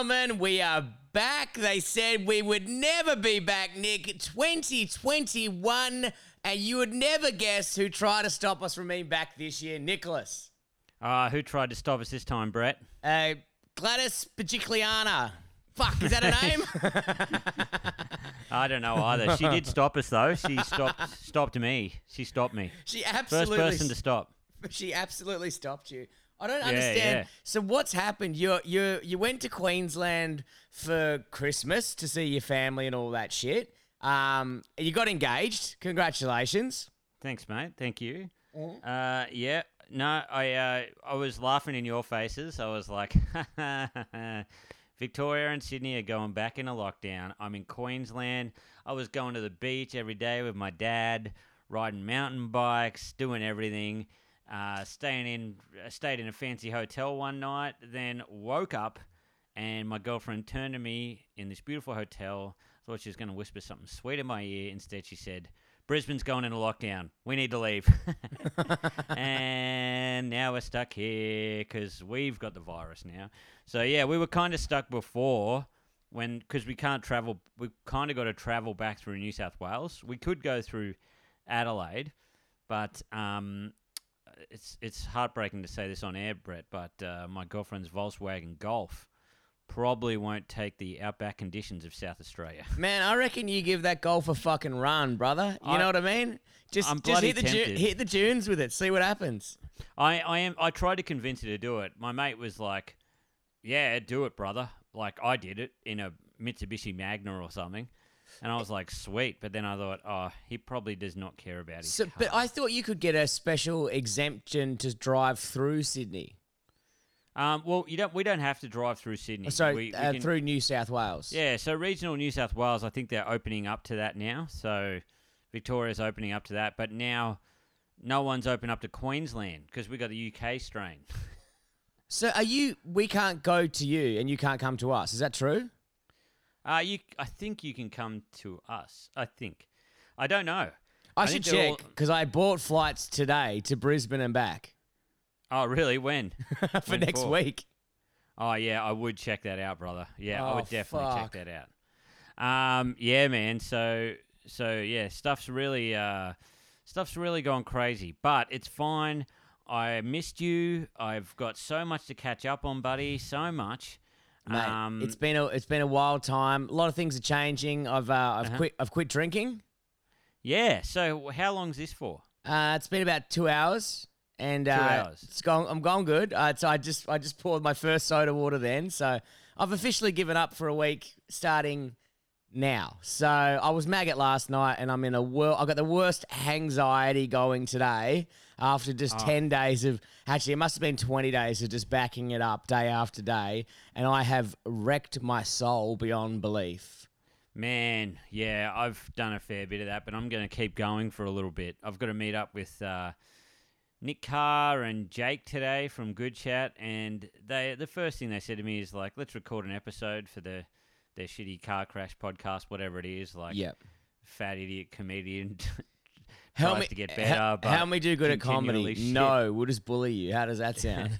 gentlemen, we are back. They said we would never be back, Nick. 2021, and you would never guess who tried to stop us from being back this year, Nicholas. Uh, who tried to stop us this time, Brett? Uh, Gladys Pagicliana. Fuck, is that a name? I don't know either. She did stop us though. She stopped stopped me. She stopped me. she absolutely First person to stop. she absolutely stopped you. I don't understand. yeah. So what's happened? You you you went to Queensland for Christmas to see your family and all that shit. Um, you got engaged. Congratulations. Thanks, mate. Thank you. Mm-hmm. Uh, yeah. No, I uh, I was laughing in your faces. I was like, Victoria and Sydney are going back in a lockdown. I'm in Queensland. I was going to the beach every day with my dad, riding mountain bikes, doing everything. Uh, staying in, stayed in a fancy hotel one night. Then woke up, and my girlfriend turned to me in this beautiful hotel. Thought she was going to whisper something sweet in my ear. Instead, she said, Brisbane's going into lockdown. We need to leave. and now we're stuck here because we've got the virus now. So, yeah, we were kind of stuck before when, because we can't travel, we kind of got to travel back through New South Wales. We could go through Adelaide, but um, it's, it's heartbreaking to say this on air, Brett, but uh, my girlfriend's Volkswagen Golf probably won't take the outback conditions of South Australia. Man, I reckon you give that golf a fucking run, brother. You I- know what I mean? Just I'm just hit the tempted. hit the dunes with it. See what happens. I, I am. I tried to convince her to do it. My mate was like, "Yeah, do it, brother." Like I did it in a Mitsubishi Magna or something, and I was like, "Sweet." But then I thought, "Oh, he probably does not care about his So, car." but I thought you could get a special exemption to drive through Sydney. um, well, you don't. We don't have to drive through Sydney. Oh, sorry, we, we uh, can- through New South Wales. Yeah, so regional New South Wales, I think they're opening up to that now. So Victoria's opening up to that, but now no one's open up to Queensland because we got the UK strain. So are you? We can't go to you, and you can't come to us. Is that true? Uh, you, I think you can come to us. I think. I don't know. I, I should think they're all- check because I bought flights today to Brisbane and back Oh, really? When? for When next for? week. Oh, yeah, I would check that out, brother. Yeah, I Oh, would definitely fuck. check that out. Um, yeah, man. So, so yeah, stuff's really, uh, stuff's really gone crazy, but it's fine. I missed you. I've got so much to catch up on, buddy. So much. Mate, um, it's been a it's been a wild time. A lot of things are changing. I've uh, I've Uh-huh. quit I've quit drinking. yeah. So, how long's this for? Uh, it's been about two hours, and uh, hours. it's gone. I'm gone good. Uh, so I just I just poured my first soda water then. So I've officially given up for a week, starting now. So I was maggot last night, and I'm in a world. I got the worst anxiety going today after just Oh. ten days of. Actually, it must have been twenty days of just backing it up day after day, and I have wrecked my soul beyond belief. Man, yeah, I've done a fair bit of that, but I'm going to keep going for a little bit. I've got to meet up with uh, Nick Carr and Jake today from Good Chat, and they the first thing they said to me is like, "Let's record an episode for the their shitty car crash podcast, whatever it is." Like, Yep. fat idiot comedian Help me to get better. but help me do good at comedy. shit. No, we'll just bully you. How does that sound?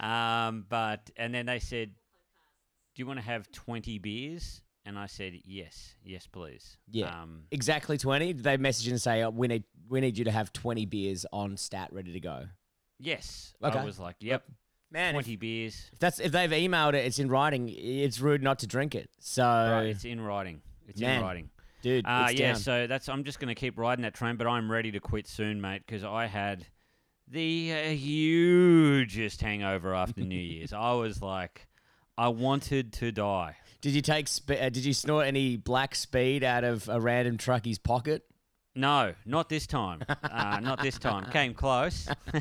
Um, but and then they said, "Do you want to have twenty beers?" And I said, "Yes, yes, please." Yeah. Um, exactly twenty. Did they message and say, oh, "We need we need you to have twenty beers on stat ready to go"? yes. Okay. I was like, "Yep, Man, if, twenty beers." if that's if they've emailed it, it's in writing. It's rude not to drink it. So, Right, it's in writing. It's Man, in writing. Dude, Uh, yeah, down. so that's. I'm just going to keep riding that train, but I'm ready to quit soon, mate, because I had the uh, hugest hangover after New Year's. I was like, I wanted to die. did you take? Spe- uh, did you snort any black speed out of a random truckie's pocket? No, not this time. Uh, not this time. Came close,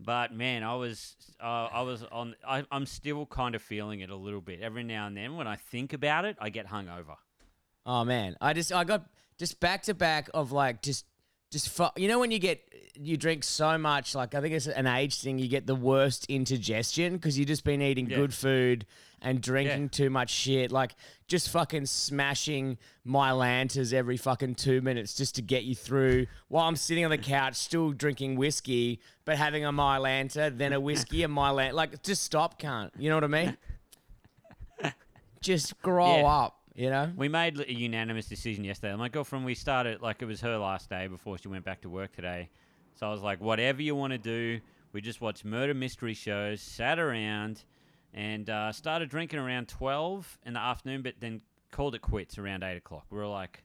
but man, I was, uh, I was on. I, I'm still kind of feeling it a little bit. Every now and then, when I think about it, I get hungover. Oh man, I just I got just back to back of like just just fu- you know when you get you drink so much. Like I think it's an age thing. You get the worst indigestion because you've just been eating Yeah. good food and drinking Yeah. too much shit. Like just fucking smashing my Mylantas every fucking two minutes just to get you through. While I'm sitting on the couch still drinking whiskey, but having a Mylanta, then a whiskey, a Mylanta. Like just stop, cunt. You know what I mean? just grow Yeah. up. You know. We made a unanimous decision yesterday. My girlfriend, we started like it was her last day before she went back to work today. So I was like, whatever you want to do. We just watched murder mystery shows, sat around, and uh, started drinking around twelve in the afternoon, but then called it quits around eight o'clock. We were like,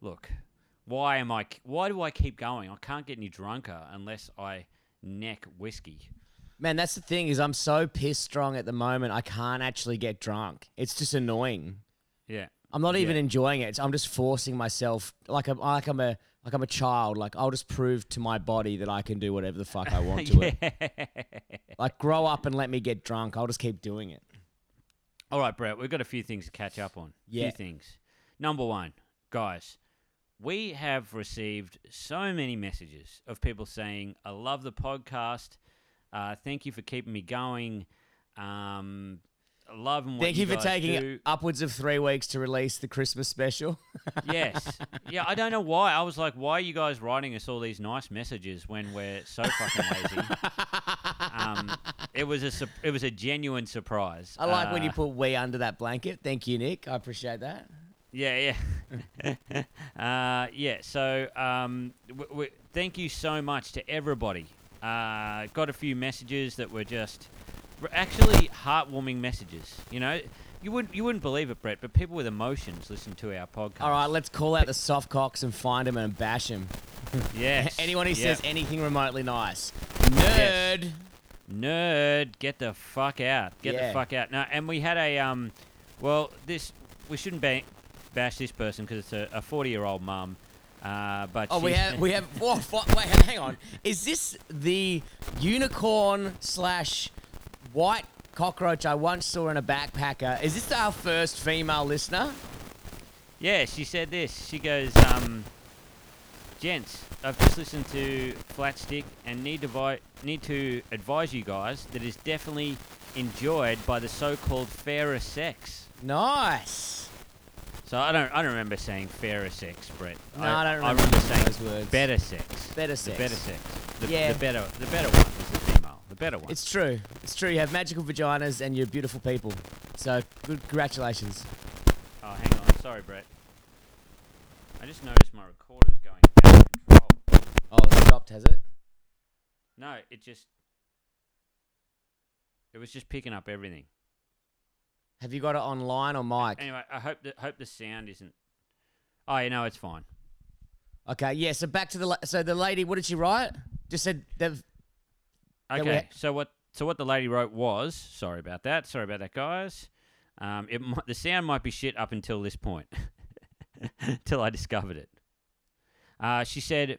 look, why am I? Why do I keep going? I can't get any drunker unless I neck whiskey. Man, that's the thing is I'm so piss strong at the moment. I can't actually get drunk. It's just annoying. Yeah. I'm not even Yeah. enjoying it. I'm just forcing myself like I'm like I'm a like I'm a child. Like I'll just prove to my body that I can do whatever the fuck I want to it. Like grow up and let me get drunk. I'll just keep doing it. All right, Brett, we've got a few things to catch up on. Yeah. few things. Number one, guys, we have received so many messages of people saying, I love the podcast. Uh, thank you for keeping me going. Um, Love and what Thank you, for guys taking do. upwards of three weeks to release the Christmas special. Yes. Yeah, I don't know why. I was like, why are you guys writing us all these nice messages when we're so fucking lazy? um, it was a it was a genuine surprise. I like when you Uh, put we under that blanket. Thank you, Nick. I appreciate that. Yeah, yeah, uh, yeah. So, um, w- w- thank you so much to everybody. Uh, got a few messages that were just actually heartwarming messages. You know, you wouldn't you wouldn't believe it, Brett, but people with emotions listen to our podcast. All right, let's call out the soft cocks and find them and bash them. Yes. Anyone who yeah. says anything remotely nice, nerd. nerd, get the fuck out. Get Yeah. the fuck out. No, and we had a um, well, this we shouldn't ba- bash this person because it's a forty-year-old mum. Uh, but Oh, we have we have. Fu- wait, hang on. Is this the unicorn slash white cockroach I once saw in a backpacker? Is this our first female listener? Yeah, she said this. She goes, um, gents, I've just listened to Flat Stick and need to need to advise you guys that it's definitely enjoyed by the so-called fairer sex. Nice. So I don't I don't remember saying fairer sex, Brett. No, I don't remember I remember saying those words. better sex. Better The sex. better sex. The, Yeah. the better the better one is the female. The better one. It's true. It's true. You have magical vaginas and you're beautiful people. So good. Congratulations. oh, hang on. Sorry, Brett. I just noticed my recorder's going out of control. Oh, it's stopped, has it? No, it just it was just picking up everything. Have you got it online or mic? Anyway, I hope the hope the sound isn't. Oh, you know, it's fine. Okay. Yeah. So back to the. la- So the lady. What did she write? Just said they've. Okay, so what? So what the lady wrote was, sorry about that. Sorry about that, guys. Um, it might, the sound might be shit up until this point, till I discovered it. Uh, she said,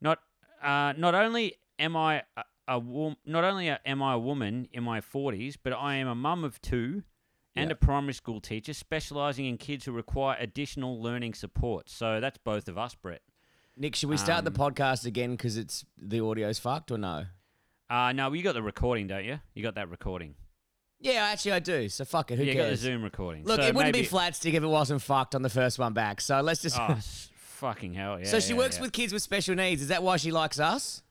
"Not, uh, not only am I a, a wom- not only am I a woman in my forties, but I am a mum of two and Yeah. a primary school teacher specialising in kids who require additional learning support. So that's both of us, Brett. Nick, should we start the Um, podcast again because it's the audio's fucked or no? Uh, no, you got the recording, don't you? You got that recording. Yeah, actually I do. So fuck it. Who you got the cares? Zoom recording. Look, So it wouldn't maybe- be flat stick if it wasn't fucked on the first one back. So let's just. Oh, s- fucking hell, yeah. so she yeah, works yeah. with kids with special needs. Is that why she likes us?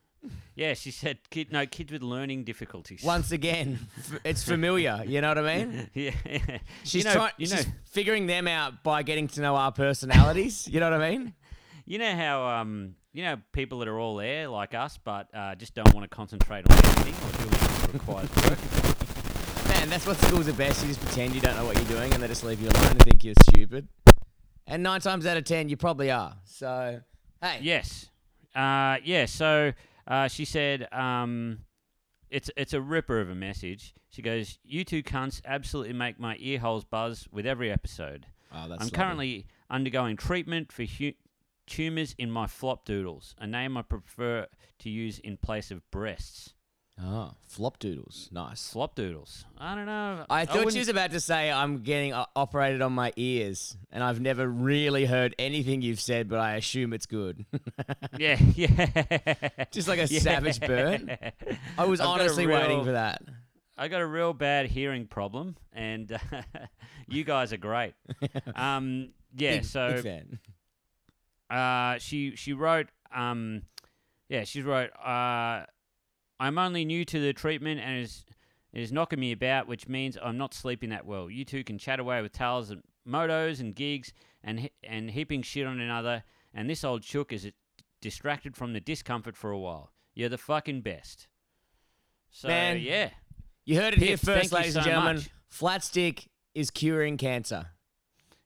Yeah, she said, kid, no, kids with learning difficulties. Once again, f- it's familiar. You know what I mean? yeah. She's you know, trying. You know, she's figuring them out by getting to know our personalities. you know what I mean? you know how um, you know people that are all there like us, but uh, just don't want to concentrate on anything or doing what requires work. Man, that's what schools are best. You just pretend you don't know what you're doing and they just leave you alone and think you're stupid. And nine times out of ten, you probably are. So, hey. Yes. Uh, yeah. So uh, she said, um, it's it's a ripper of a message. She goes, "You two cunts absolutely make my ear holes buzz with every episode. Oh, that's I'm lovely. currently undergoing treatment for hu- tumors in my flop doodles, a name I prefer to use in place of breasts. Oh, flop doodles. Nice. Flop doodles. I don't know. I thought wouldn't- she was about to say I'm getting uh, operated on my ears, and I've never really heard anything you've said, but I assume it's good. Yeah, yeah. Just like a savage burn. I was I've got a honestly waiting real- for that. I got a real bad hearing problem, and you guys are great. Um, yeah, Big- so big fan. Uh, she she wrote, um, yeah, she wrote, uh, I'm only new to the treatment and it is, it is knocking me about, which means I'm not sleeping that well. You two can chat away with tales and motos and gigs and and heaping shit on another, and this old chook is distracted from the discomfort for a while. You're the fucking best. So Man. yeah, You heard it here Piff, first, ladies and gentlemen. much. Flat stick is curing cancer.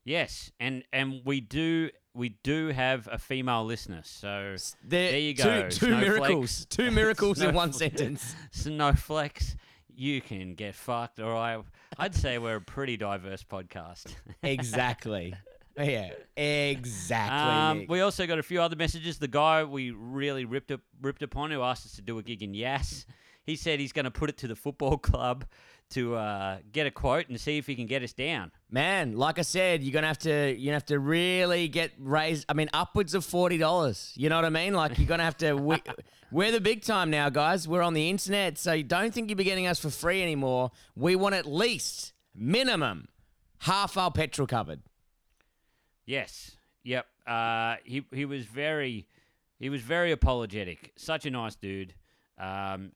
yes, and and we do we do have a female listener, so There, There you go, Two, snowflakes. miracles. Two miracles in one sentence. snowflakes, you can get fucked. Or I, I'd say we're a pretty diverse podcast. Exactly. yeah, exactly. Um, we also got a few other messages. The guy we really ripped up, ripped upon, who asked us to do a gig in Yass, he said he's going to put it to the football club to uh, get a quote and see if he can get us down. Man, like I said, you're gonna have to you have to really get raised. I mean, upwards of forty dollars. You know what I mean? Like you're gonna have to. We, we're the big time now, guys. We're on the internet, so don't think you'll be getting us for free anymore. We want at least minimum half our petrol covered. Yes. Yep. Uh, he he was very he was very apologetic. Such a nice dude. Um,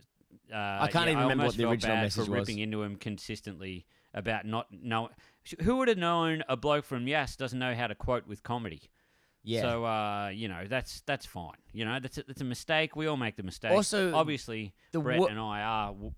uh, I can't even remember almost what the felt original bad message for was. ripping into him consistently about not know. Who would have known a bloke from Yass doesn't know how to quote with comedy? Yeah. So uh, you know that's that's fine. You know that's a, that's a mistake. We all make the mistake. Also, obviously, the Brett wo- and I are w-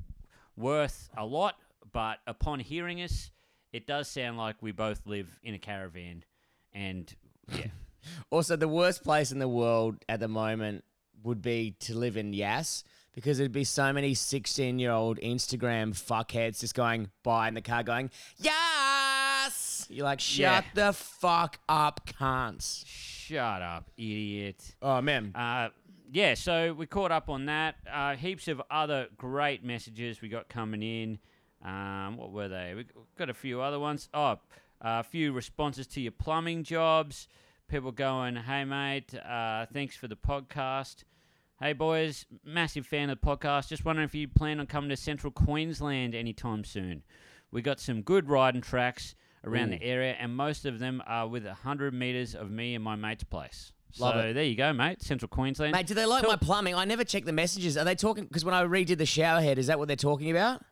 worth a lot, but upon hearing us, it does sound like we both live in a caravan, and yeah, Also, the worst place in the world at the moment would be to live in Yass because there'd be so many 16 year old Instagram fuckheads just going by in the car going, Yes! You're like, shut Yeah. the fuck up, cunts. shut up, idiot. Oh, man. Uh, yeah, so we caught up on that. Uh, heaps of other great messages we got coming in. Um, what were they? We got a few other ones. Oh, a few responses to your plumbing jobs. People going, hey, mate, uh, thanks for the podcast. Hey, boys, massive fan of the podcast. Just wondering if you plan on coming to central Queensland anytime soon. We got some good riding tracks around Ooh. the area, and most of them are with 100 metres of me and my mate's place. Love so it. there you go, mate. Central Queensland. Mate, do they like Cool. my plumbing? I never check the messages. Are they talking? Because when I redid the shower head, is that what they're talking about?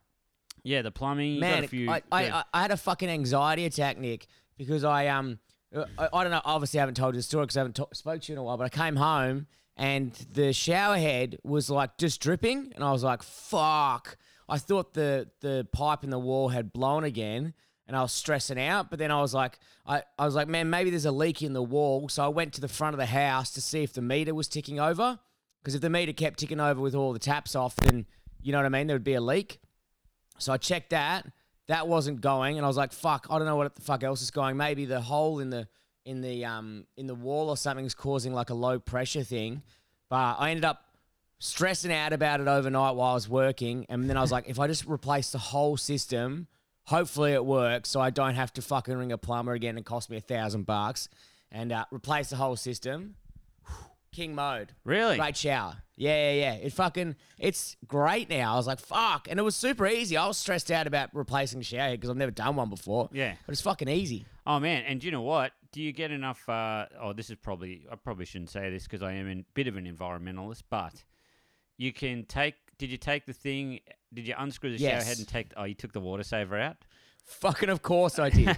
Yeah, the plumbing. Man, got a few. I, I, good- I, I had a fucking anxiety attack, Nick, because I um I, I don't know. Obviously, I haven't told you the story because I haven't spoke to you in a while. But I came home and the shower head was like just dripping, and I was like, "Fuck!" I thought the the pipe in the wall had blown again, and I was stressing out. But then I was like, I, I was like, man, maybe there's a leak in the wall. So I went to the front of the house to see if the meter was ticking over. Because if the meter kept ticking over with all the taps off, then you know what I mean. There would be a leak. So I checked that. That wasn't going, and I was like, "Fuck! I don't know what the fuck else is going. Maybe the hole in the in the um in the wall or something's causing like a low pressure thing." But I ended up stressing out about it overnight while I was working, and then I was like, "If I just replace the whole system, hopefully it works, so I don't have to fucking ring a plumber again and cost me a thousand bucks." And uh, replace the whole system. King mode. really? Great shower. Yeah, yeah, yeah. It fucking, it's great now. I was like, fuck. And it was super easy. I was stressed out about replacing shower because I've never done one before. Yeah. But it's fucking easy. Oh man, and do you know what? Do you get enough? Uh, oh, this is probably I probably shouldn't say this because I am a bit of an environmentalist, but you can take. Did you take the thing? Did you unscrew the shower head and take? Oh, you took the water saver out. Fucking of course I did.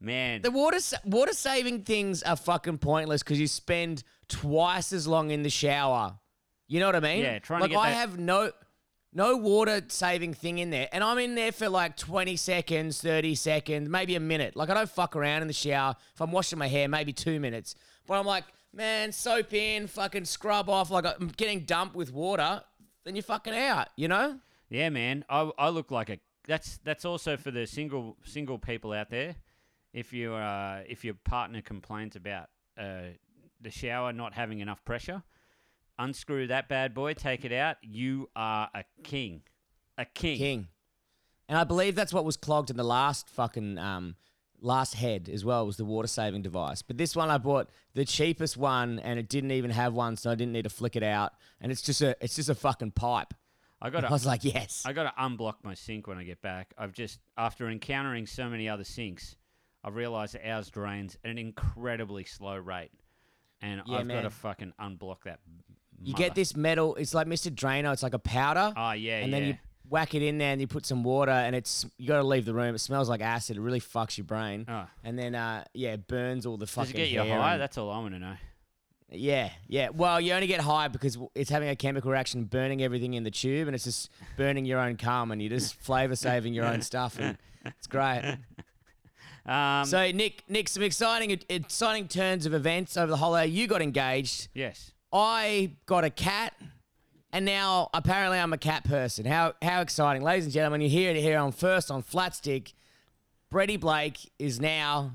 man, the water water saving things are fucking pointless because you spend twice as long in the shower. You know what I mean? Yeah, trying to like get I that- have no no water saving thing in there, and I'm in there for like 20 seconds, 30 seconds, maybe a minute. Like I don't fuck around in the shower. If I'm washing my hair, maybe two minutes. But I'm like, man, soap in, fucking scrub off. Like I'm getting dumped with water. Then you're fucking out. You know? yeah, man. I, I look like a. That's that's also for the single single people out there. If you uh, if your partner complains about uh, the shower not having enough pressure, unscrew that bad boy, take it out. You are a king, a king. King. And I believe that's what was clogged in the last fucking um, last head as well was the water saving device. But this one I bought the cheapest one and it didn't even have one, so I didn't need to flick it out. And it's just a it's just a fucking pipe. I got I was like, yes. I got to unblock my sink when I get back. I've just after encountering so many other sinks, I've realised that ours drains at an incredibly slow rate, and Yeah, I've got to fucking unblock that. You mother. get this metal. It's like Mr. Drano. It's like a powder, Oh yeah, and yeah. then you whack it in there and you put some water, and it's you got to leave the room. It smells like acid. It really fucks your brain. Oh. And then uh, yeah, it burns all the Does fucking it get you hair high? and- That's all I want to know. Yeah, yeah. Well, you only get high because it's having a chemical reaction, burning everything in the tube, and it's just burning your own cum, and you're just flavor saving your own stuff, and it's great. Um, so, Nick, Nick, some exciting, exciting turns of events over the holiday. You got engaged. yes, I got a cat, and now apparently I'm a cat person. How how exciting, ladies and gentlemen! You hear it here on first on Flatstick. Brady Blake is now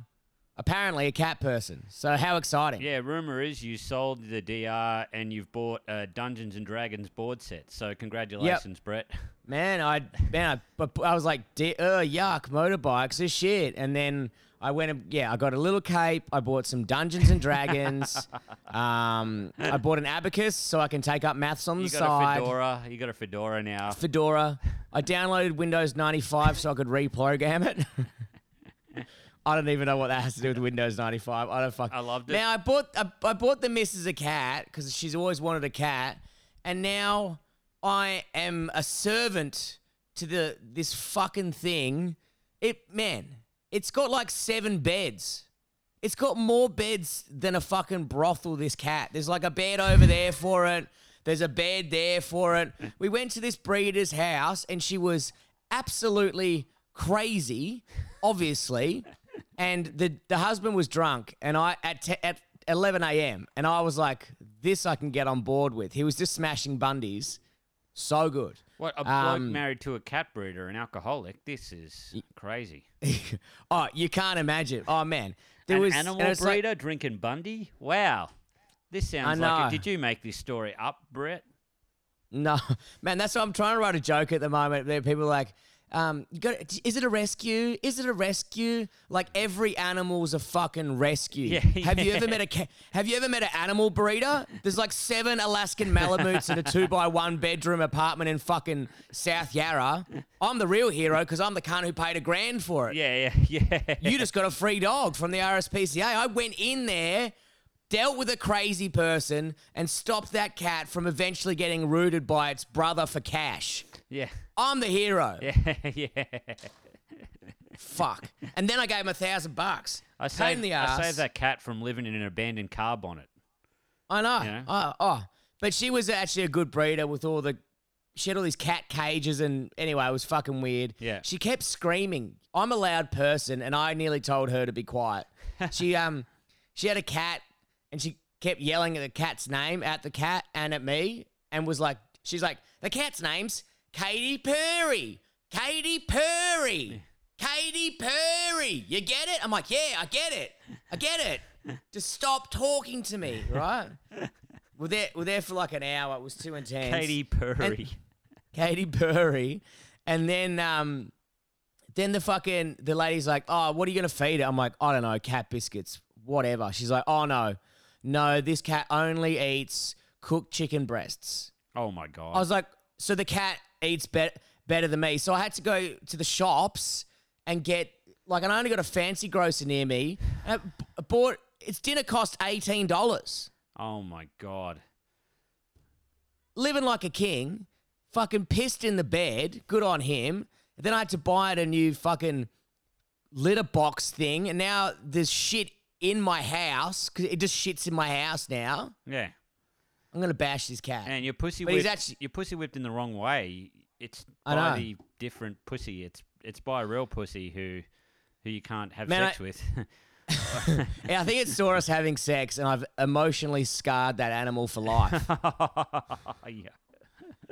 apparently a cat person. So how exciting! yeah. Rumor is you sold the DR and you've bought a Dungeons and Dragons board set. So congratulations, Brett. Man, I man, I, I was like, "D- uh, yuck, motorbikes is shit. And then I went, and, yeah, I got a little cape. I bought some Dungeons and Dragons. um, I bought an abacus so I can take up maths on You the got side. a fedora. You got a fedora now. Fedora. I downloaded Windows 95 so I could reprogram it. I don't even know what that has to do with Windows 95. I don't fuck. I loved it. Now I bought I, I bought the missus a cat because she's always wanted a cat, and now I am a servant to the this fucking thing. It man, it's got like seven beds. It's got more beds than a fucking brothel. This cat. There's like a bed over there for it. There's a bed there for it. We went to this breeder's house and she was absolutely crazy, obviously. And the the husband was drunk, and I at te- at 11 a.m. and I was like, "This I can get on board with." He was just smashing bundies, so good. What a bloke Um, married to a cat breeder, an alcoholic. This is crazy. oh, you can't imagine. Oh man, there An was animal and it's like- breeder drinking Bundy. Wow, this sounds I like. know. A, did you make this story up, Brett? No, man, that's what I'm trying to write a joke at the moment. There, are people like, um, you got, is it a rescue? Is it a rescue? Like every animal's a fucking rescue. Yeah, Have you ever met a ca- Have you ever met an animal breeder? There's like seven Alaskan Malamutes in a two by one bedroom apartment in fucking South Yarra. I'm the real hero because I'm the cunt who paid a grand for it. Yeah, yeah, yeah. You just got a free dog from the RSPCA. I went in there, dealt with a crazy person, and stopped that cat from eventually getting rooted by its brother for cash. yeah, I'm the hero. yeah, yeah. Fuck. And then I gave him a thousand bucks. I saved, the I saved that cat from living in an abandoned car bonnet. I know. You know? Oh, oh, but she was actually a good breeder with all the. She had all these cat cages, and anyway, it was fucking weird. Yeah. She kept screaming. I'm a loud person, and I nearly told her to be quiet. she um, she had a cat, and she kept yelling at the cat's name at the cat and at me, and was like, she's like, the cat's name's Katy Perry, Katy Perry, Katy Perry. You get it? I'm like, yeah, I get it, I get it. Just stop talking to me, right? We're there, we're there for like an hour. It was too intense. Katy Perry. Katy Perry, and then um, then the fucking the lady's like, "Oh, what are you gonna feed it?" I'm like, "I don't know, cat biscuits, whatever." She's like, "Oh no, no, this cat only eats cooked chicken breasts." oh my god. I was like, "So the cat eats bet- better than me?" So I had to go to the shops and get like, and I only got a fancy grocer near me. And I bought its dinner cost eighteen dollars. oh my god. living like a king, fucking pissed in the bed. Good on him. Then I had to buy it a new fucking litter box thing, and now there's shit in my house because it just shits in my house now. Yeah. I'm gonna bash this cat. And your pussy But he's whipped. actually- Your pussy whipped in the wrong way. It's I by know. the different pussy. It's it's by a real pussy who who you can't have Man, sex I- with. yeah, I think it saw us having sex, and I've emotionally scarred that animal for life. yeah.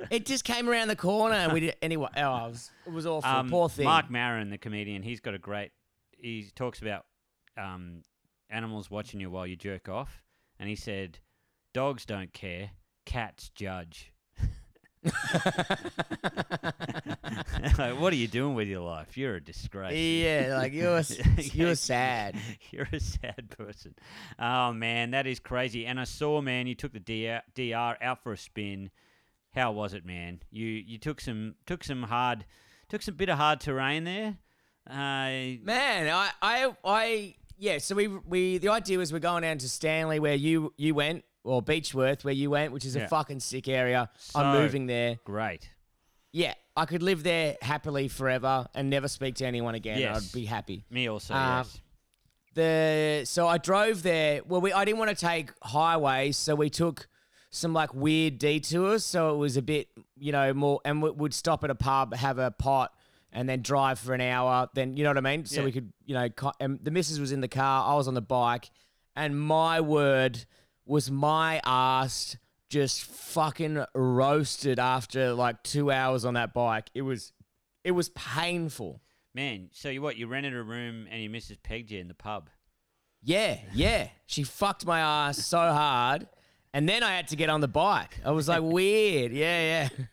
it just came around the corner, and we did anyway. Oh, it was, it was awful. Um, Poor thing. Marc Maron, the comedian, he's got a great. He talks about um, animals watching you while you jerk off, and he said, "Dogs don't care. cat's judge. like, what are you doing with your life? You're a disgrace. Yeah, like you're you're sad. You're a sad person. Oh man, that is crazy. And I saw, man, you took the DR, DR out for a spin. How was it, man? You you took some took some hard took some bit of hard terrain there. Uh, Man, I, I, I, yeah. So we, we, the idea was we're going down to Stanley where you, you went, or Beechworth where you went, which is Yeah. a fucking sick area. I'm So- moving there. great. Yeah, I could live there happily forever and never speak to anyone again. Yes. I'd be happy. Me also. Um, yes. The so I drove there. Well, we I didn't want to take highways, so we took some like weird detours. So it was a bit, you know, more, and we would stop at a pub, have a pot, and then drive for an hour. Then you know what I mean. So Yeah. we could, you know, co- and the missus was in the car, I was on the bike, and my word was my ass just fucking roasted after like two hours on that bike. It was, it was painful. Man, so you what? You rented a room and your missus pegged you in the pub. Yeah, yeah. She fucked my ass so hard. And then I had to get on the bike. I was like, weird. Yeah, yeah.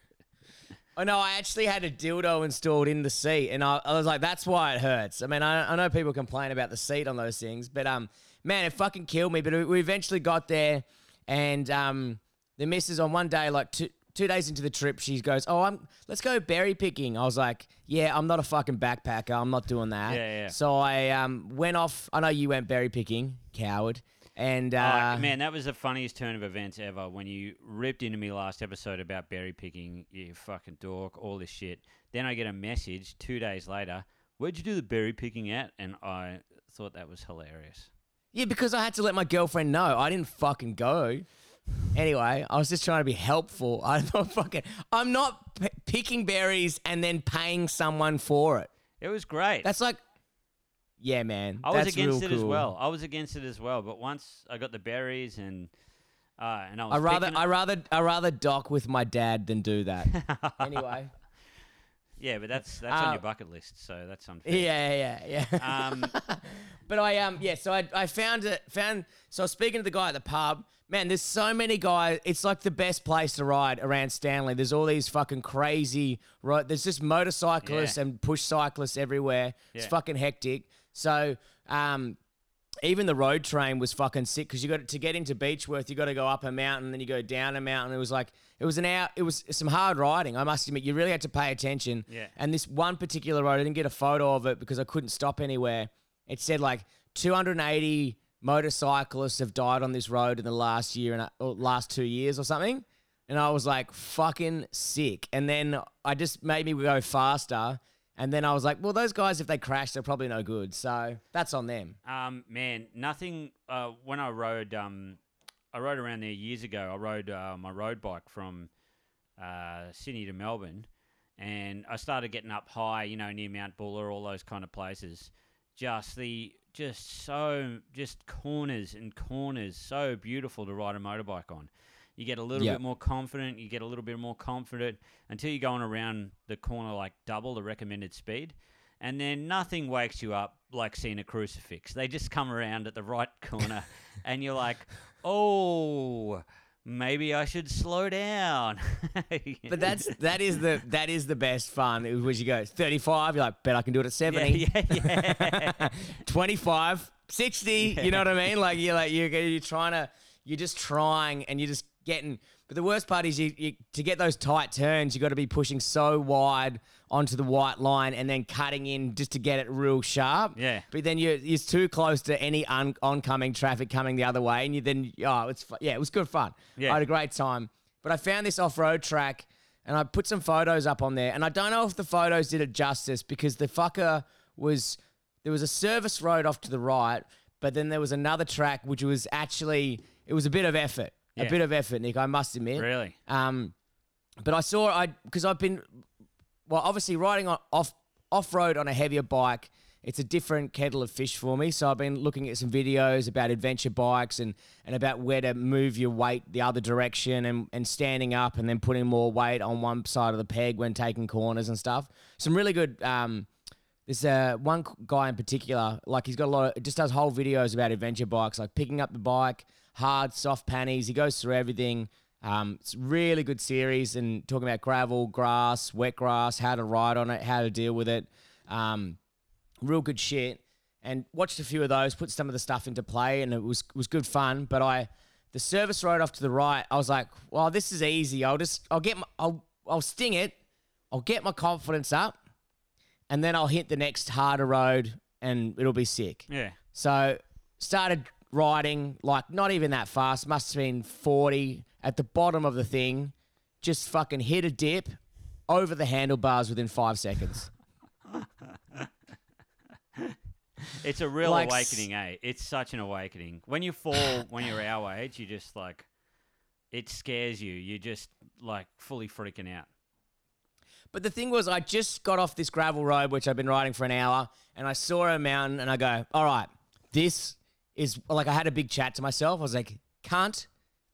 Oh, no, I actually had a dildo installed in the seat. And I, I was like, that's why it hurts. I mean, I, I know people complain about the seat on those things, but um, man, it fucking killed me. But we eventually got there. And um, the missus on one day, like two, two days into the trip, she goes, oh, I'm, let's go berry picking. I was like, yeah, I'm not a fucking backpacker. I'm not doing that. Yeah, yeah. So I um, went off. I know you went berry picking, coward. And uh, Oh, man, that was the funniest turn of events ever when you ripped into me last episode about berry picking, you fucking dork, all this shit. Then I get a message two days later, where'd you do the berry picking at? And I thought that was hilarious. Yeah, because I had to let my girlfriend know. I didn't fucking go. Anyway, I was just trying to be helpful. I'm not fucking. I'm not p- picking berries and then paying someone for it. It was great. That's like, yeah, man. I was that's against real it as cool. well. I was against it as well. But once I got the berries and uh, and I was I rather, picking I rather, I rather dock with my dad than do that. anyway, yeah, but that's that's on Uh, your bucket list, so that's unfair. yeah, yeah, yeah. Um, But I um yeah, so I I found it found so I was speaking to the guy at the pub. Man, there's so many guys. It's like the best place to ride around Stanley. There's all these fucking crazy right. There's just motorcyclists Yeah. and push cyclists everywhere. It's Yeah. fucking hectic. So um. Even the road train was fucking sick because you got to get into Beechworth, you got to go up a mountain, then you go down a mountain. It was like it was an hour. It was some hard riding. I must admit, you really had to pay attention. Yeah. And this one particular road, I didn't get a photo of it because I couldn't stop anywhere. It said like 280 motorcyclists have died on this road in the last year and last two years or something. And I was like, fucking sick. And then I just made me go faster. And then I was like, well, those guys, if they crash, they're probably no good. So that's on them. Um, man, nothing. Uh, when I rode, um, I rode around there years ago. I rode uh, my road bike from uh, Sydney to Melbourne, and I started getting up high, you know, near Mount Buller, all those kind of places. Just the, just so, just corners and corners, so beautiful to ride a motorbike on. You get a little Yeah. bit more confident. You get a little bit more confident until you're going around the corner like double the recommended speed. And then nothing wakes you up like seeing a crucifix. They just come around at the right corner, and you're like, oh, maybe I should slow down. But that's that is the that is the best fun. It was you go 35, you're like, bet I can do it at 70. yeah, yeah, yeah. 25, 60, you know what I mean? Like you're like you're, you're trying to you're just trying and you're just getting but the worst part is you, you to get those tight turns, you got to be pushing so wide onto the white line and then cutting in just to get it real sharp. Yeah. But then you're, you're too close to any un, oncoming traffic coming the other way and you then oh, it's yeah, it was good fun. Yeah. I had a great time. But I found this off-road track and I put some photos up on there and I don't know if the photos did it justice because the fucker was there was a service road off to the right, but then there was another track which was actually it was a bit of effort. A Yeah. bit of effort, Nick, I must admit. really? Um, but I saw I because I've been well, obviously riding on, off off road on a heavier bike. It's a different kettle of fish for me. So I've been looking at some videos about adventure bikes and, and about where to move your weight the other direction and, and standing up and then putting more weight on one side of the peg when taking corners and stuff. Some really good. Um, there's uh, one guy in particular, like he's got a lot of, just does whole videos about adventure bikes, like picking up the bike, hard, soft pannies. He goes through everything. Um, it's really good series and talking about gravel, grass, wet grass, how to ride on it, how to deal with it. Um, real good shit. And watched a few of those, put some of the stuff into play, and it was was good fun. But I, the service road off to the right, I was like, well, this is easy. I'll just I'll get my, I'll I'll sting it. I'll get my confidence up, and then I'll hit the next harder road, and it'll be sick. Yeah. So started riding like not even that fast. Must have been forty at the bottom of the thing. Just fucking hit a dip over the handlebars within five seconds. It's a real Like awakening, eh? It's such an awakening. When you fall, when you're our age, you just like, it scares you. You're just like fully freaking out. But the thing was, I just got off this gravel road, which I've been riding for an hour, and I saw a mountain, and I go, all right, this is like, I had a big chat to myself. I was like, "Can't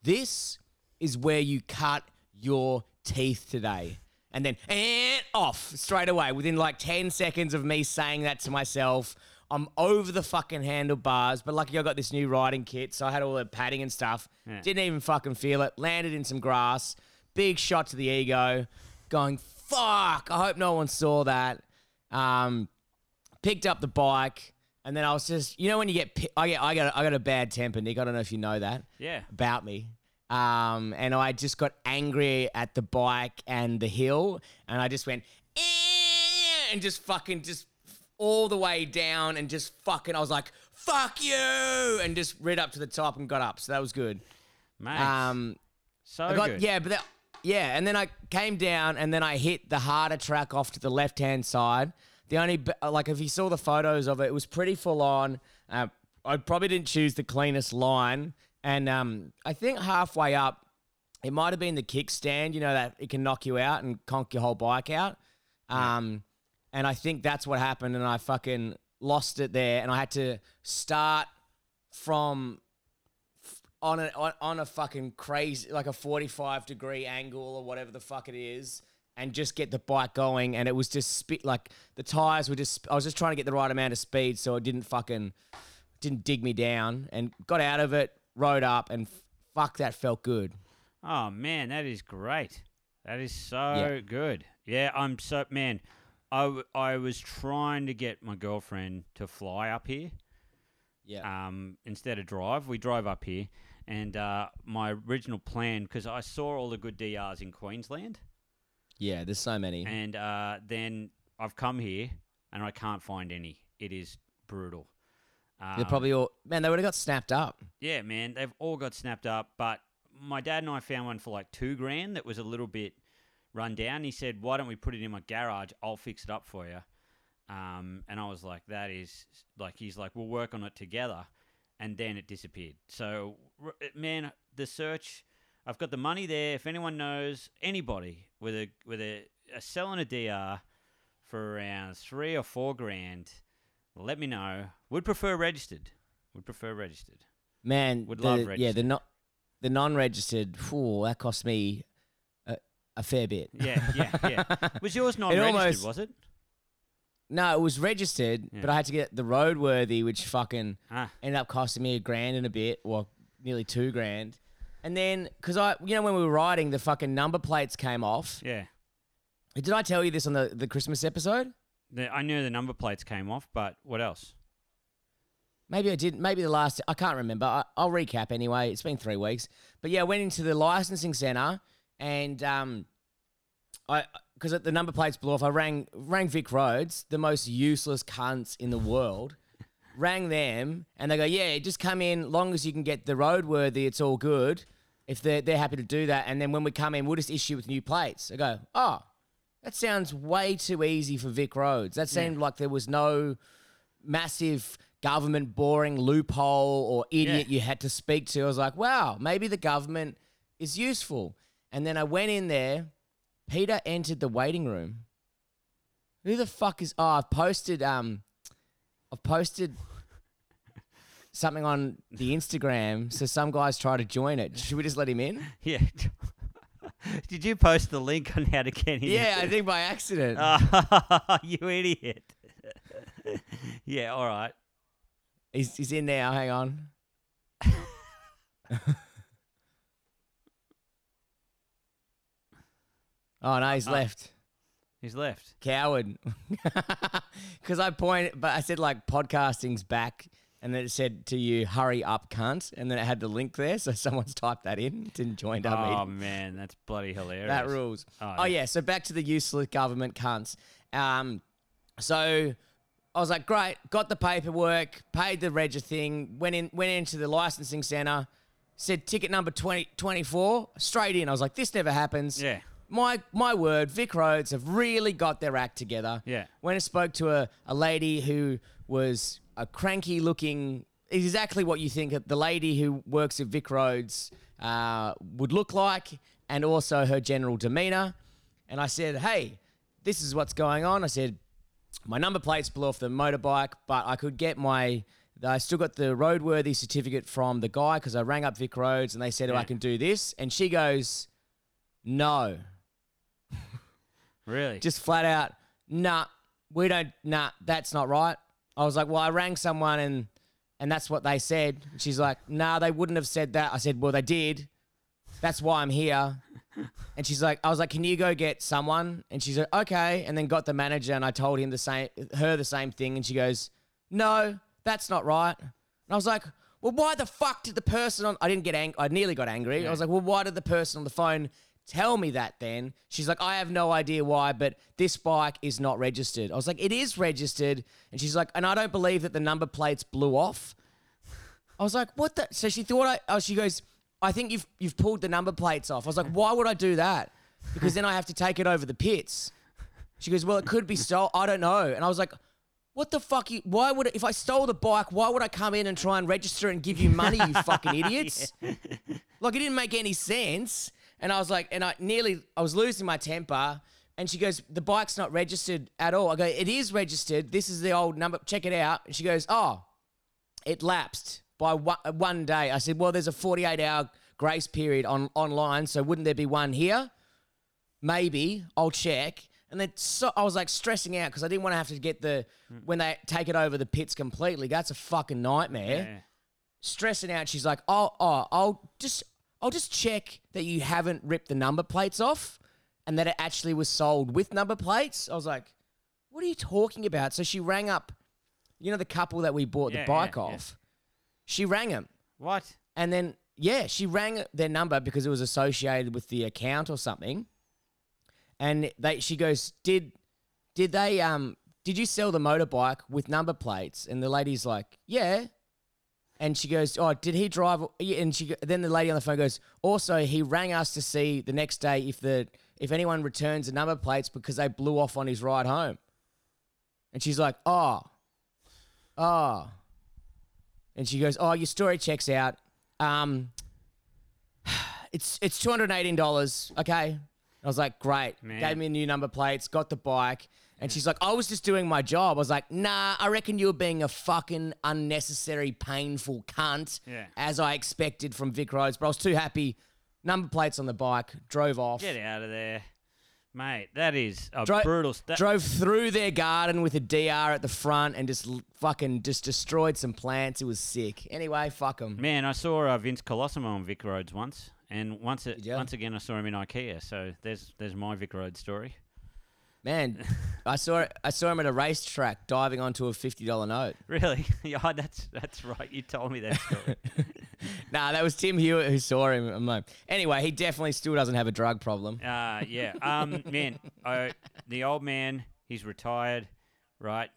this is where you cut your teeth today. And then, and off straight away within like 10 seconds of me saying that to myself. I'm over the fucking handlebars, but lucky I got this new riding kit, so I had all the padding and stuff. Yeah. Didn't even fucking feel it. Landed in some grass. Big shot to the ego. Going, fuck. I hope no one saw that. Um, picked up the bike, and then I was just, you know, when you get, pi- I get, I got, I got a bad temper, Nick. I don't know if you know that Yeah. about me. Um, and I just got angry at the bike and the hill, and I just went "Eh," and just fucking just all the way down and just fucking. I was like, "Fuck you!" and just rid up to the top and got up. So that was good. Mate. Um, so I got good. yeah, but that, yeah, and then I came down and then I hit the harder track off to the left hand side. The only like if you saw the photos of it, it was pretty full on. Uh, I probably didn't choose the cleanest line, and um, I think halfway up, it might have been the kickstand. You know that it can knock you out and conk your whole bike out. Um, and I think that's what happened, and I fucking lost it there, and I had to start from on a on, on a fucking crazy like a 45 degree angle or whatever the fuck it is and just get the bike going and it was just spit like the tires were just I was just trying to get the right amount of speed so it didn't fucking didn't dig me down and got out of it rode up and fuck that felt good Oh man, that is great. That is so Yeah. good. Yeah, I'm so man. I, w- I was trying to get my girlfriend to fly up here yeah um, instead of drive. We drove up here, and uh, my original plan because I saw all the good DRs in Queensland, yeah there's so many and uh, then I've come here and I can't find any. It is brutal. Um, they're probably all man they would have got snapped up Yeah, man, they've all got snapped up. But my dad and I found one for like two grand that was a little bit run down. He said, "Why don't we put it in my garage? I'll fix it up for you." Um, and I was like, "That is like," he's like, "We'll work on it together," and then it disappeared. So, man, the search. I've got the money there. If anyone knows anybody with a with a, a selling a DR for around three or four grand, let me know. Would prefer registered. Would prefer registered. man Would the, love yeah the not the non-registered phew, that cost me a, a fair bit Yeah, yeah, yeah. Was yours not registered? almost- was it? No, it was registered, Yeah. but I had to get the roadworthy, which fucking Ah, ended up costing me a grand and a bit, or nearly two grand. And then, because I, you know, when we were riding, the fucking number plates came off. yeah. Did I tell you this on the, the Christmas episode? The, I knew the number plates came off, but what else? Maybe I didn't. Maybe the last. I can't remember. I, I'll recap anyway. It's been three weeks. But yeah, I went into the licensing center and um, I because the number plates blew off. I rang rang Vic Roads, the most useless cunts in the world. Rang them and they go, yeah, just come in. Long as you can get the roadworthy, it's all good. If they're they're happy to do that, and then when we come in, we'll just issue with new plates. I go, oh, that sounds way too easy for Vic Roads. That seemed like there was no massive government boring loophole or idiot Yeah. you had to speak to. I was like, wow, maybe the government is useful. And then I went in there. Peter entered the waiting room. Who the fuck is? Oh, I've posted. Um, I've posted something on the Instagram. So some guys try to join it. Should we just let him in? Yeah. Did you post the link on how to get in? Yeah, I think by accident. Ah, you idiot. yeah, all right. He's, he's in now. Hang on. Oh no, he's left. He's left. Coward. Because I pointed, but I said like podcasting's back, and then it said to you, "Hurry up, cunt," and then it had the link there, so someone's typed that in. Didn't join our Oh meeting. man, that's bloody hilarious. That rules. Oh, Oh, yeah. yeah. So back to the useless government cunts. Um, so I was like, great, got the paperwork, paid the reg thing, went in, went into the licensing center, said ticket number 20, 24, straight in. I was like, this never happens. Yeah. My my word, Vic Roads have really got their act together. Yeah. Went and spoke to a, a lady who was a cranky looking, exactly what you think the lady who works at Vic Roads uh, would look like, and also her general demeanor. And I said, hey, this is what's going on. I said, my number plates blew off the motorbike, but I could get my. I still got the roadworthy certificate from the guy because I rang up Vic Roads and they said, oh, I can do this. And she goes, no. Really? Just flat out, nah, we don't, nah, that's not right. I was like, well, I rang someone and and that's what they said. She's like, nah, they wouldn't have said that. I said, well, they did. That's why I'm here. And she's like, I was like, can you go get someone? And she's like, okay. And then got the manager and I told him the same, her the same thing. And she goes, no, that's not right. And I was like, well, why the fuck did the person on, I didn't get angry. I nearly got angry. I was like, well, why did the person on the phone tell me that then? She's like, I have no idea why, but this bike is not registered. I was like, it is registered. And she's like, and I don't believe that the number plates blew off. I was like, what the? So she thought I, oh, she goes, I think you've, you've pulled the number plates off. I was like, why would I do that? Because then I have to take it over the pits. She goes, well, it could be stole. I don't know. And I was like, what the fuck? You, why would, if I stole the bike, why would I come in and try and register and give you money, you fucking idiots? Like, it didn't make any sense. And I was like, and I nearly, I was losing my temper. And she goes, the bike's not registered at all. I go, it is registered. This is the old number. Check it out. And she goes, oh, it lapsed by one, one day. I said, well, there's a 48 hour grace period on online. So wouldn't there be one here? Maybe. I'll check. And then so, I was like stressing out because I didn't want to have to get the, hmm. when they take it over the pits completely. That's a fucking nightmare yeah. stressing out. She's like, "Oh, oh, I'll just, I'll just check that you haven't ripped the number plates off, and that it actually was sold with number plates." I was like, "What are you talking about?" So she rang up, you know, the couple that we bought Yeah, the bike yeah, yeah. off. She rang them, What? and then yeah, she rang their number because it was associated with the account or something. And they, she goes, "Did, did they, um, did you sell the motorbike with number plates?" And the lady's like, "Yeah." And she goes, "Oh, did he drive?" And she, then the lady on the phone goes, "Also, he rang us to see the next day if the if anyone returns the number plates because they blew off on his ride home." And she's like, "Oh, oh," and she goes, "Oh, your story checks out. Um, it's it's two hundred eighteen dollars. Okay." I was like, "Great." Man. Gave me a new number plates, got the bike. And she's like, I was just doing my job. I was like, nah, I reckon you were being a fucking unnecessary, painful cunt, Yeah. as I expected from Vic Roads. But I was too happy. Number plates on the bike, drove off. Get out of there, mate. That is a Dro- brutal. St- drove through their garden with a DR at the front and just l- fucking just destroyed some plants. It was sick. Anyway, fuck them. Man, I saw uh, Vince Colosimo on Vic Roads once, and once it, ya? once again I saw him in IKEA. So there's there's my Vic Road story. Man, I saw I saw him at a racetrack diving onto a fifty dollar note. Really? yeah, that's that's right. You told me that story. Nah, that was Tim Hewitt who saw him. Anyway, he definitely still doesn't have a drug problem. uh, yeah. Um, man, I, the old man, he's retired, right?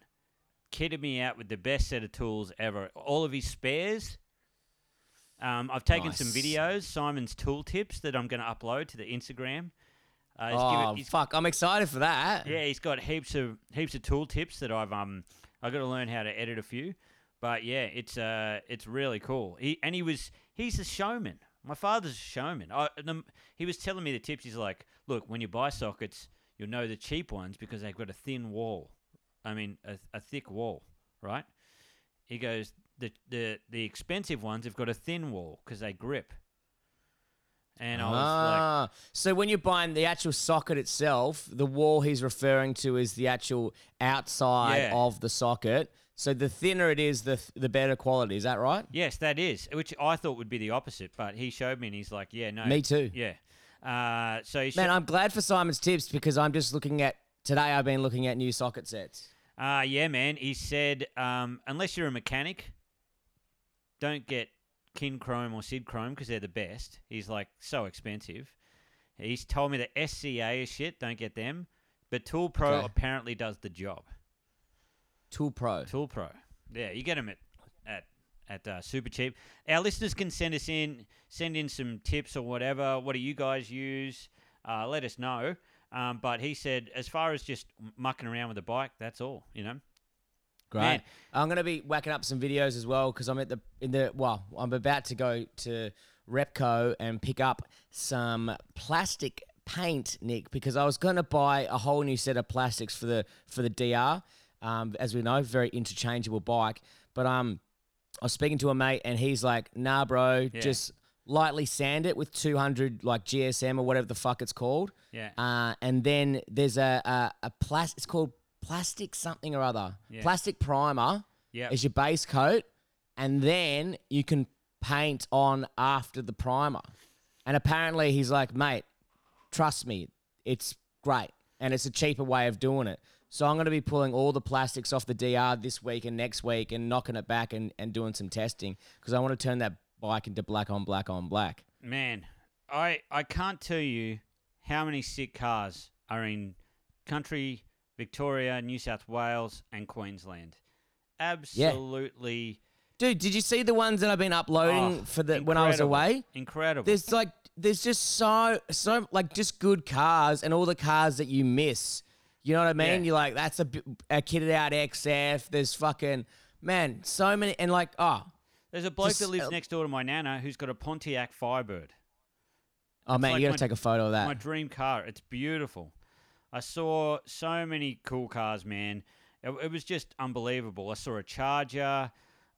Kitted me out with the best set of tools ever. All of his spares. Um, I've taken some videos, Simon's tool tips that I'm going to upload to the Instagram. Uh, he's given- Oh he's- fuck! I'm excited for that. Yeah, he's got heaps of heaps of tool tips that I've um I got to learn how to edit a few, but yeah, it's uh it's really cool. He and he was he's a showman. My father's a showman. I, the, he was telling me the tips. He's like, look, when you buy sockets, you'll know the cheap ones because they've got a thin wall. I mean, a, a thick wall, right? He goes, the the the expensive ones have got a thin wall because they grip. And I was like, Ah, so when you're buying the actual socket itself, the wall he's referring to is the actual outside Yeah. of the socket. So the thinner it is, the th- the better quality. Is that right? Yes, that is, which I thought would be the opposite, but he showed me and he's like, yeah, no. Me too. Yeah. Uh, so he Man, I'm glad for Simon's tips because I'm just looking at today. I've been looking at new socket sets. Uh, yeah, man. He said, um, unless you're a mechanic, don't get Kincrome or Sidchrome because they're the best. He's like so expensive. He's told me that SCA is shit. Don't get them. But Tool Pro Okay. apparently does the job. Tool Pro. Tool Pro. Yeah, you get them at at at uh, super cheap. Our listeners can send us in, send in some tips or whatever. What do you guys use? Uh, let us know. Um, but he said, as far as just mucking around with the bike, that's all. You know. Great. Man. I'm gonna be whacking up some videos as well because I'm at the in the well, I'm about to go to Repco and pick up some plastic paint, Nick, because I was gonna buy a whole new set of plastics for the for the DR. Um, as we know, very interchangeable bike. But um, I was speaking to a mate and he's like, "Nah, bro, Yeah. just lightly sand it with 200 like GSM or whatever the fuck it's called." Yeah. Uh, and then there's a a, a plastic. It's called plastic something or other. Yeah. Plastic primer Yeah. is your base coat, and then you can paint on after the primer. And apparently, he's like, mate, trust me, it's great, and it's a cheaper way of doing it. So I'm going to be pulling all the plastics off the DR this week and next week, and knocking it back and, and doing some testing because I want to turn that bike into black on black on black. Man, I I can't tell you how many sick cars are in country Victoria, New South Wales, and Queensland. Absolutely Dude, did you see the ones that I've been uploading Oh, for the when I was incredible. away? incredible. There's like there's just so so like just good cars and all the cars that you miss. You know what I mean? Yeah. You're like that's a, bi- a kitted out XF. There's fucking man, so many and like oh There's a bloke just, that lives uh, next door to my nana who's got a Pontiac Firebird. oh man, like you got my- to take a photo of that. My dream car. It's beautiful. I saw so many cool cars, man. It, it was just unbelievable. I saw a Charger.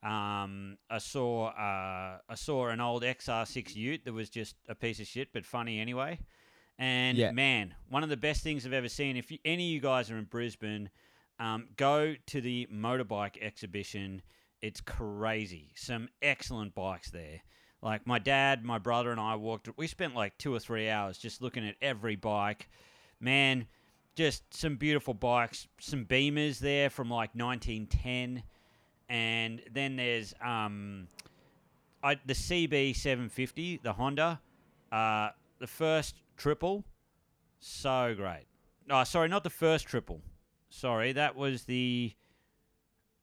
Um, I saw uh, I saw an old XR6 Ute that was just a piece of shit, but funny anyway. And Yeah. man, one of the best things I've ever seen. If you, any of you guys are in Brisbane, um, go to the motorbike exhibition. It's crazy. Some excellent bikes there. Like my dad, my brother, and I walked. We spent like two or three hours just looking at every bike. Man, just some beautiful bikes. Some Beamers there from like 1910, and then there's um, I, the CB 750, the Honda, uh, the first triple, so great. Oh, sorry, not the first triple. Sorry, that was the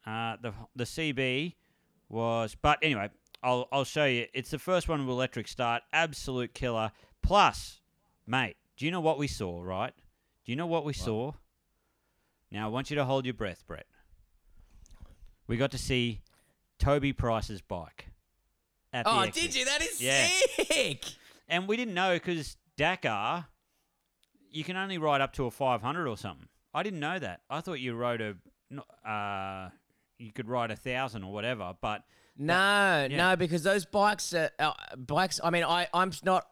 uh, the the CB was. But anyway, I'll I'll show you. It's the first one with electric start. Absolute killer. Plus, mate, do you know what we saw? Right? Do you know what we saw? Now I want you to hold your breath, Brett. We got to see Toby Price's bike. At oh, did you? That is Yeah. sick. And we didn't know because Dakar, you can only ride up to a 500 or something. I didn't know that. I thought you rode a, uh, you could ride a thousand or whatever. But No, yeah. no, because those bikes, are, uh, bikes. I mean, I, I'm not,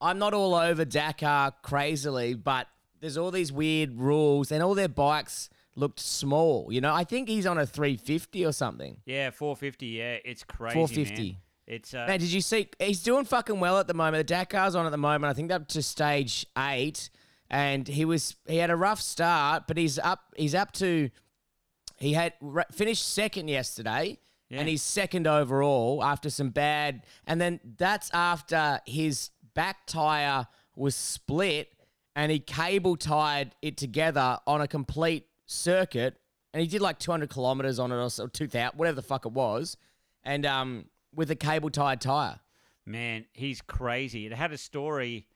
I'm not all over Dakar crazily, but there's all these weird rules, and all their bikes looked small. You know, I think he's on a 350 or something. yeah, 450. Yeah, it's crazy. 450. Man. It's uh, Man, did you see? He's doing fucking well at the moment. The Dakar's on at the moment. I think up to stage eight, and he was he had a rough start, but he's up. He's up to. He had ra- finished second yesterday, Yeah. and he's second overall after some bad. And then that's after his back tire was split, and he cable tied it together on a complete circuit, and he did like 200 kilometers on it or so, 2,000, whatever the fuck it was, and um with a cable tied tire. Man, he's crazy. It had a story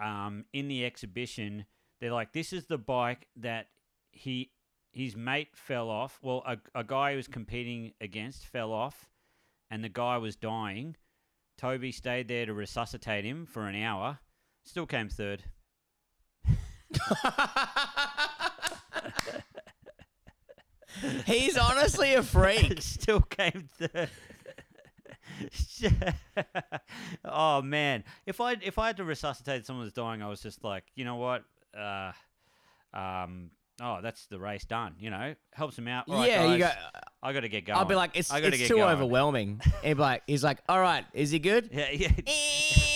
um, in the exhibition. They're like, this is the bike that he his mate fell off. Well, a, a guy he was competing against fell off, and the guy was dying. Toby stayed there to resuscitate him for an hour. Still came third. He's honestly a freak. Still came third. oh man, if I if I had to resuscitate someone that's dying, I was just like, you know what? Uh, um, oh, that's the race done. You know, helps him out. All right, yeah, you go. I got to get going. I'll be like, it's, I gotta it's get too going. overwhelming. Be like, he's like, all right, is he good? Yeah, yeah.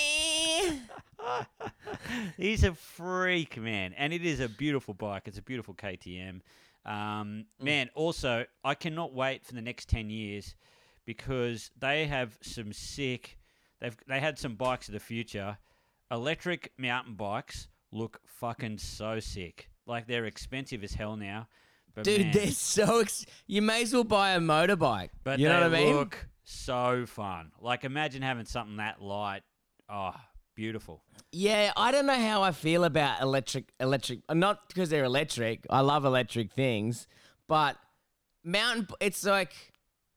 He's a freak, man, and it is a beautiful bike. It's a beautiful KTM. Um, man, also, I cannot wait for the next ten years because they have some sick. They've they had some bikes of the future. Electric mountain bikes look fucking so sick. Like they're expensive as hell now. But Dude, man, they're so. Ex- you may as well buy a motorbike. but you know what I mean? look so fun. Like imagine having something that light. Oh, beautiful. Yeah, I don't know how I feel about electric. Electric, not because they're electric. I love electric things, but mountain. It's like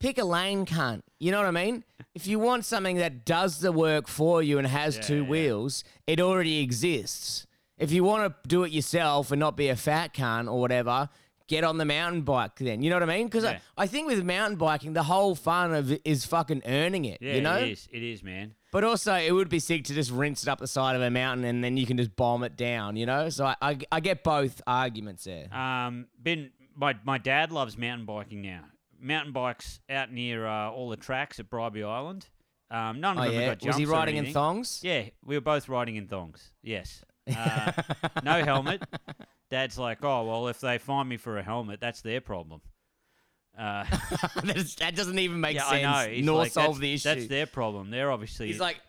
pick a lane, cunt. You know what I mean? If you want something that does the work for you and has Yeah, two yeah. wheels, it already exists. If you want to do it yourself and not be a fat cunt or whatever, get on the mountain bike then. You know what I mean? Because Yeah. I, I think with mountain biking, the whole fun of is fucking earning it. Yeah, you know? it is. It is, man. But also, it would be sick to just rinse it up the side of a mountain and then you can just bomb it down, you know? So I, I, I get both arguments there. Um, Ben, my my dad loves mountain biking now. Mountain bikes out near uh, all the tracks at Bribie Island. Um, none of Oh, them have yeah? got Was he riding in thongs? Yeah, we were both riding in thongs. Yes. Uh, no helmet. Dad's like, oh well, if they find me for a helmet, that's their problem. Uh, that, is, that doesn't even make yeah, sense. I know. He's nor like, solve the issue. That's their problem. They're obviously. He's like,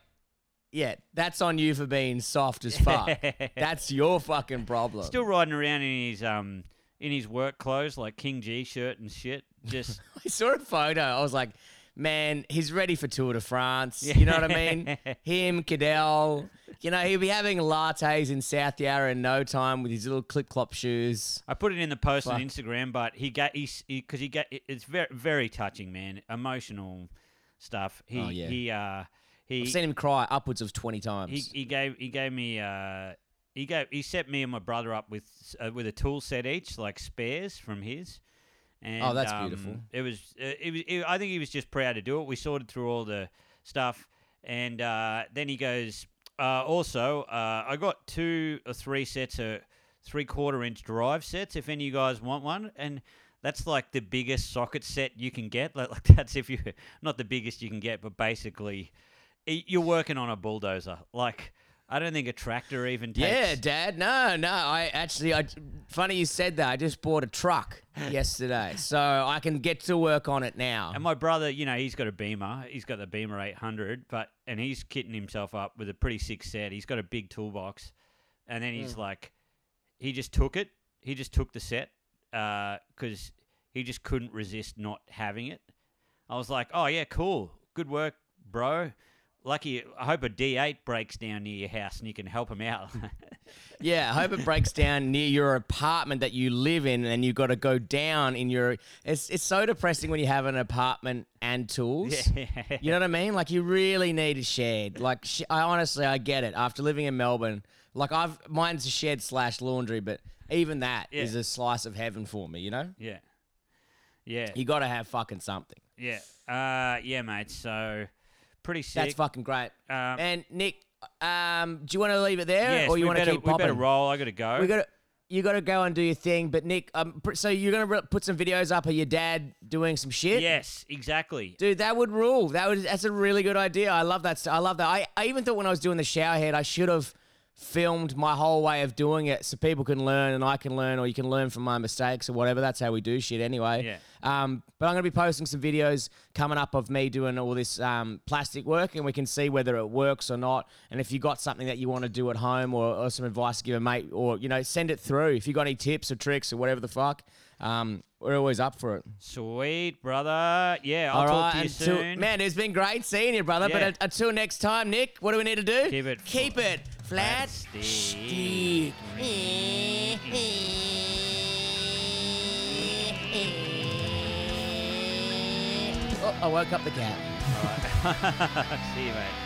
yeah, that's on you for being soft as fuck. that's your fucking problem. still riding around in his um in his work clothes like King Gee shirt and shit. Just I saw a photo. I was like, man, he's ready for Tour de France. You know what I mean? Him, Cadel. You know, he'll be having lattes in South Yarra in no time with his little clip clop shoes. I put it in the post on Instagram, but he got he's because he, got it's very very touching, man. Emotional stuff. He Oh, yeah. he uh he I've seen him cry upwards of 20 times. he, he gave he gave me uh he gave he set me and my brother up with uh, with a tool set each like spares from his. And, Oh, that's um, beautiful. It was uh, it was it, I think he was just proud to do it. We sorted through all the stuff, and uh, then he goes. Uh, also, uh, I got two or three sets of three quarter inch drive sets. If any of you guys want one, and that's like the biggest socket set you can get. Like, like that's if you not the biggest you can get, but basically you're working on a bulldozer. Like I don't think a tractor even takes. yeah, Dad. No, no. I actually, I, funny you said that. I just bought a truck yesterday, so I can get to work on it now. And my brother, you know, he's got a Beamer. He's got the Beamer 800, but and he's kitting himself up with a pretty sick set. He's got a big toolbox, and then Mm. he's like, he just took it. He just took the set because he just couldn't resist not having it. I was like, oh yeah, cool, good work, bro. Lucky. I hope a D8 breaks down near your house and you can help him out. Yeah, I hope it breaks down near your apartment that you live in, and you've got to go down in your. It's it's so depressing when you have an apartment and tools. Yeah. You know what I mean? Like you really need a shed. Like sh- I honestly, I get it. After living in Melbourne, like I've mine's a shed slash laundry, but even that is Yeah. a slice of heaven for me. You know, yeah. Yeah. you got to have fucking something. Yeah. Uh, yeah, mate. So pretty sick. That's fucking great. Um, And Nick, um, do you want to leave it there, yes, or you want to keep we popping? better roll. I got to go. We got to. You got to go and do your thing, but Nick, um, so you're gonna re- put some videos up of your dad doing some shit. Yes, exactly. Dude, that would rule. That would. That's a really good idea. I love that. st- I love that. I, I even thought when I was doing the shower head, I should have filmed my whole way of doing it so people can learn and I can learn, or you can learn from my mistakes or whatever. That's how we do shit anyway. Yeah. Um, but I'm gonna be posting some videos coming up of me doing all this um, plastic work, and we can see whether it works or not. And if you got something that you want to do at home, or, or some advice to give a mate, or you know, send it through. If you got any tips or tricks or whatever the fuck, um, we're always up for it. Sweet, brother. Yeah, I'll All talk right, to you until, soon. man, it's been great seeing you, brother. Yeah. But uh, until next time, Nick, what do we need to do? Keep it keep it flat, flat stick. Oh, I woke up the cat. All right. See you, mate.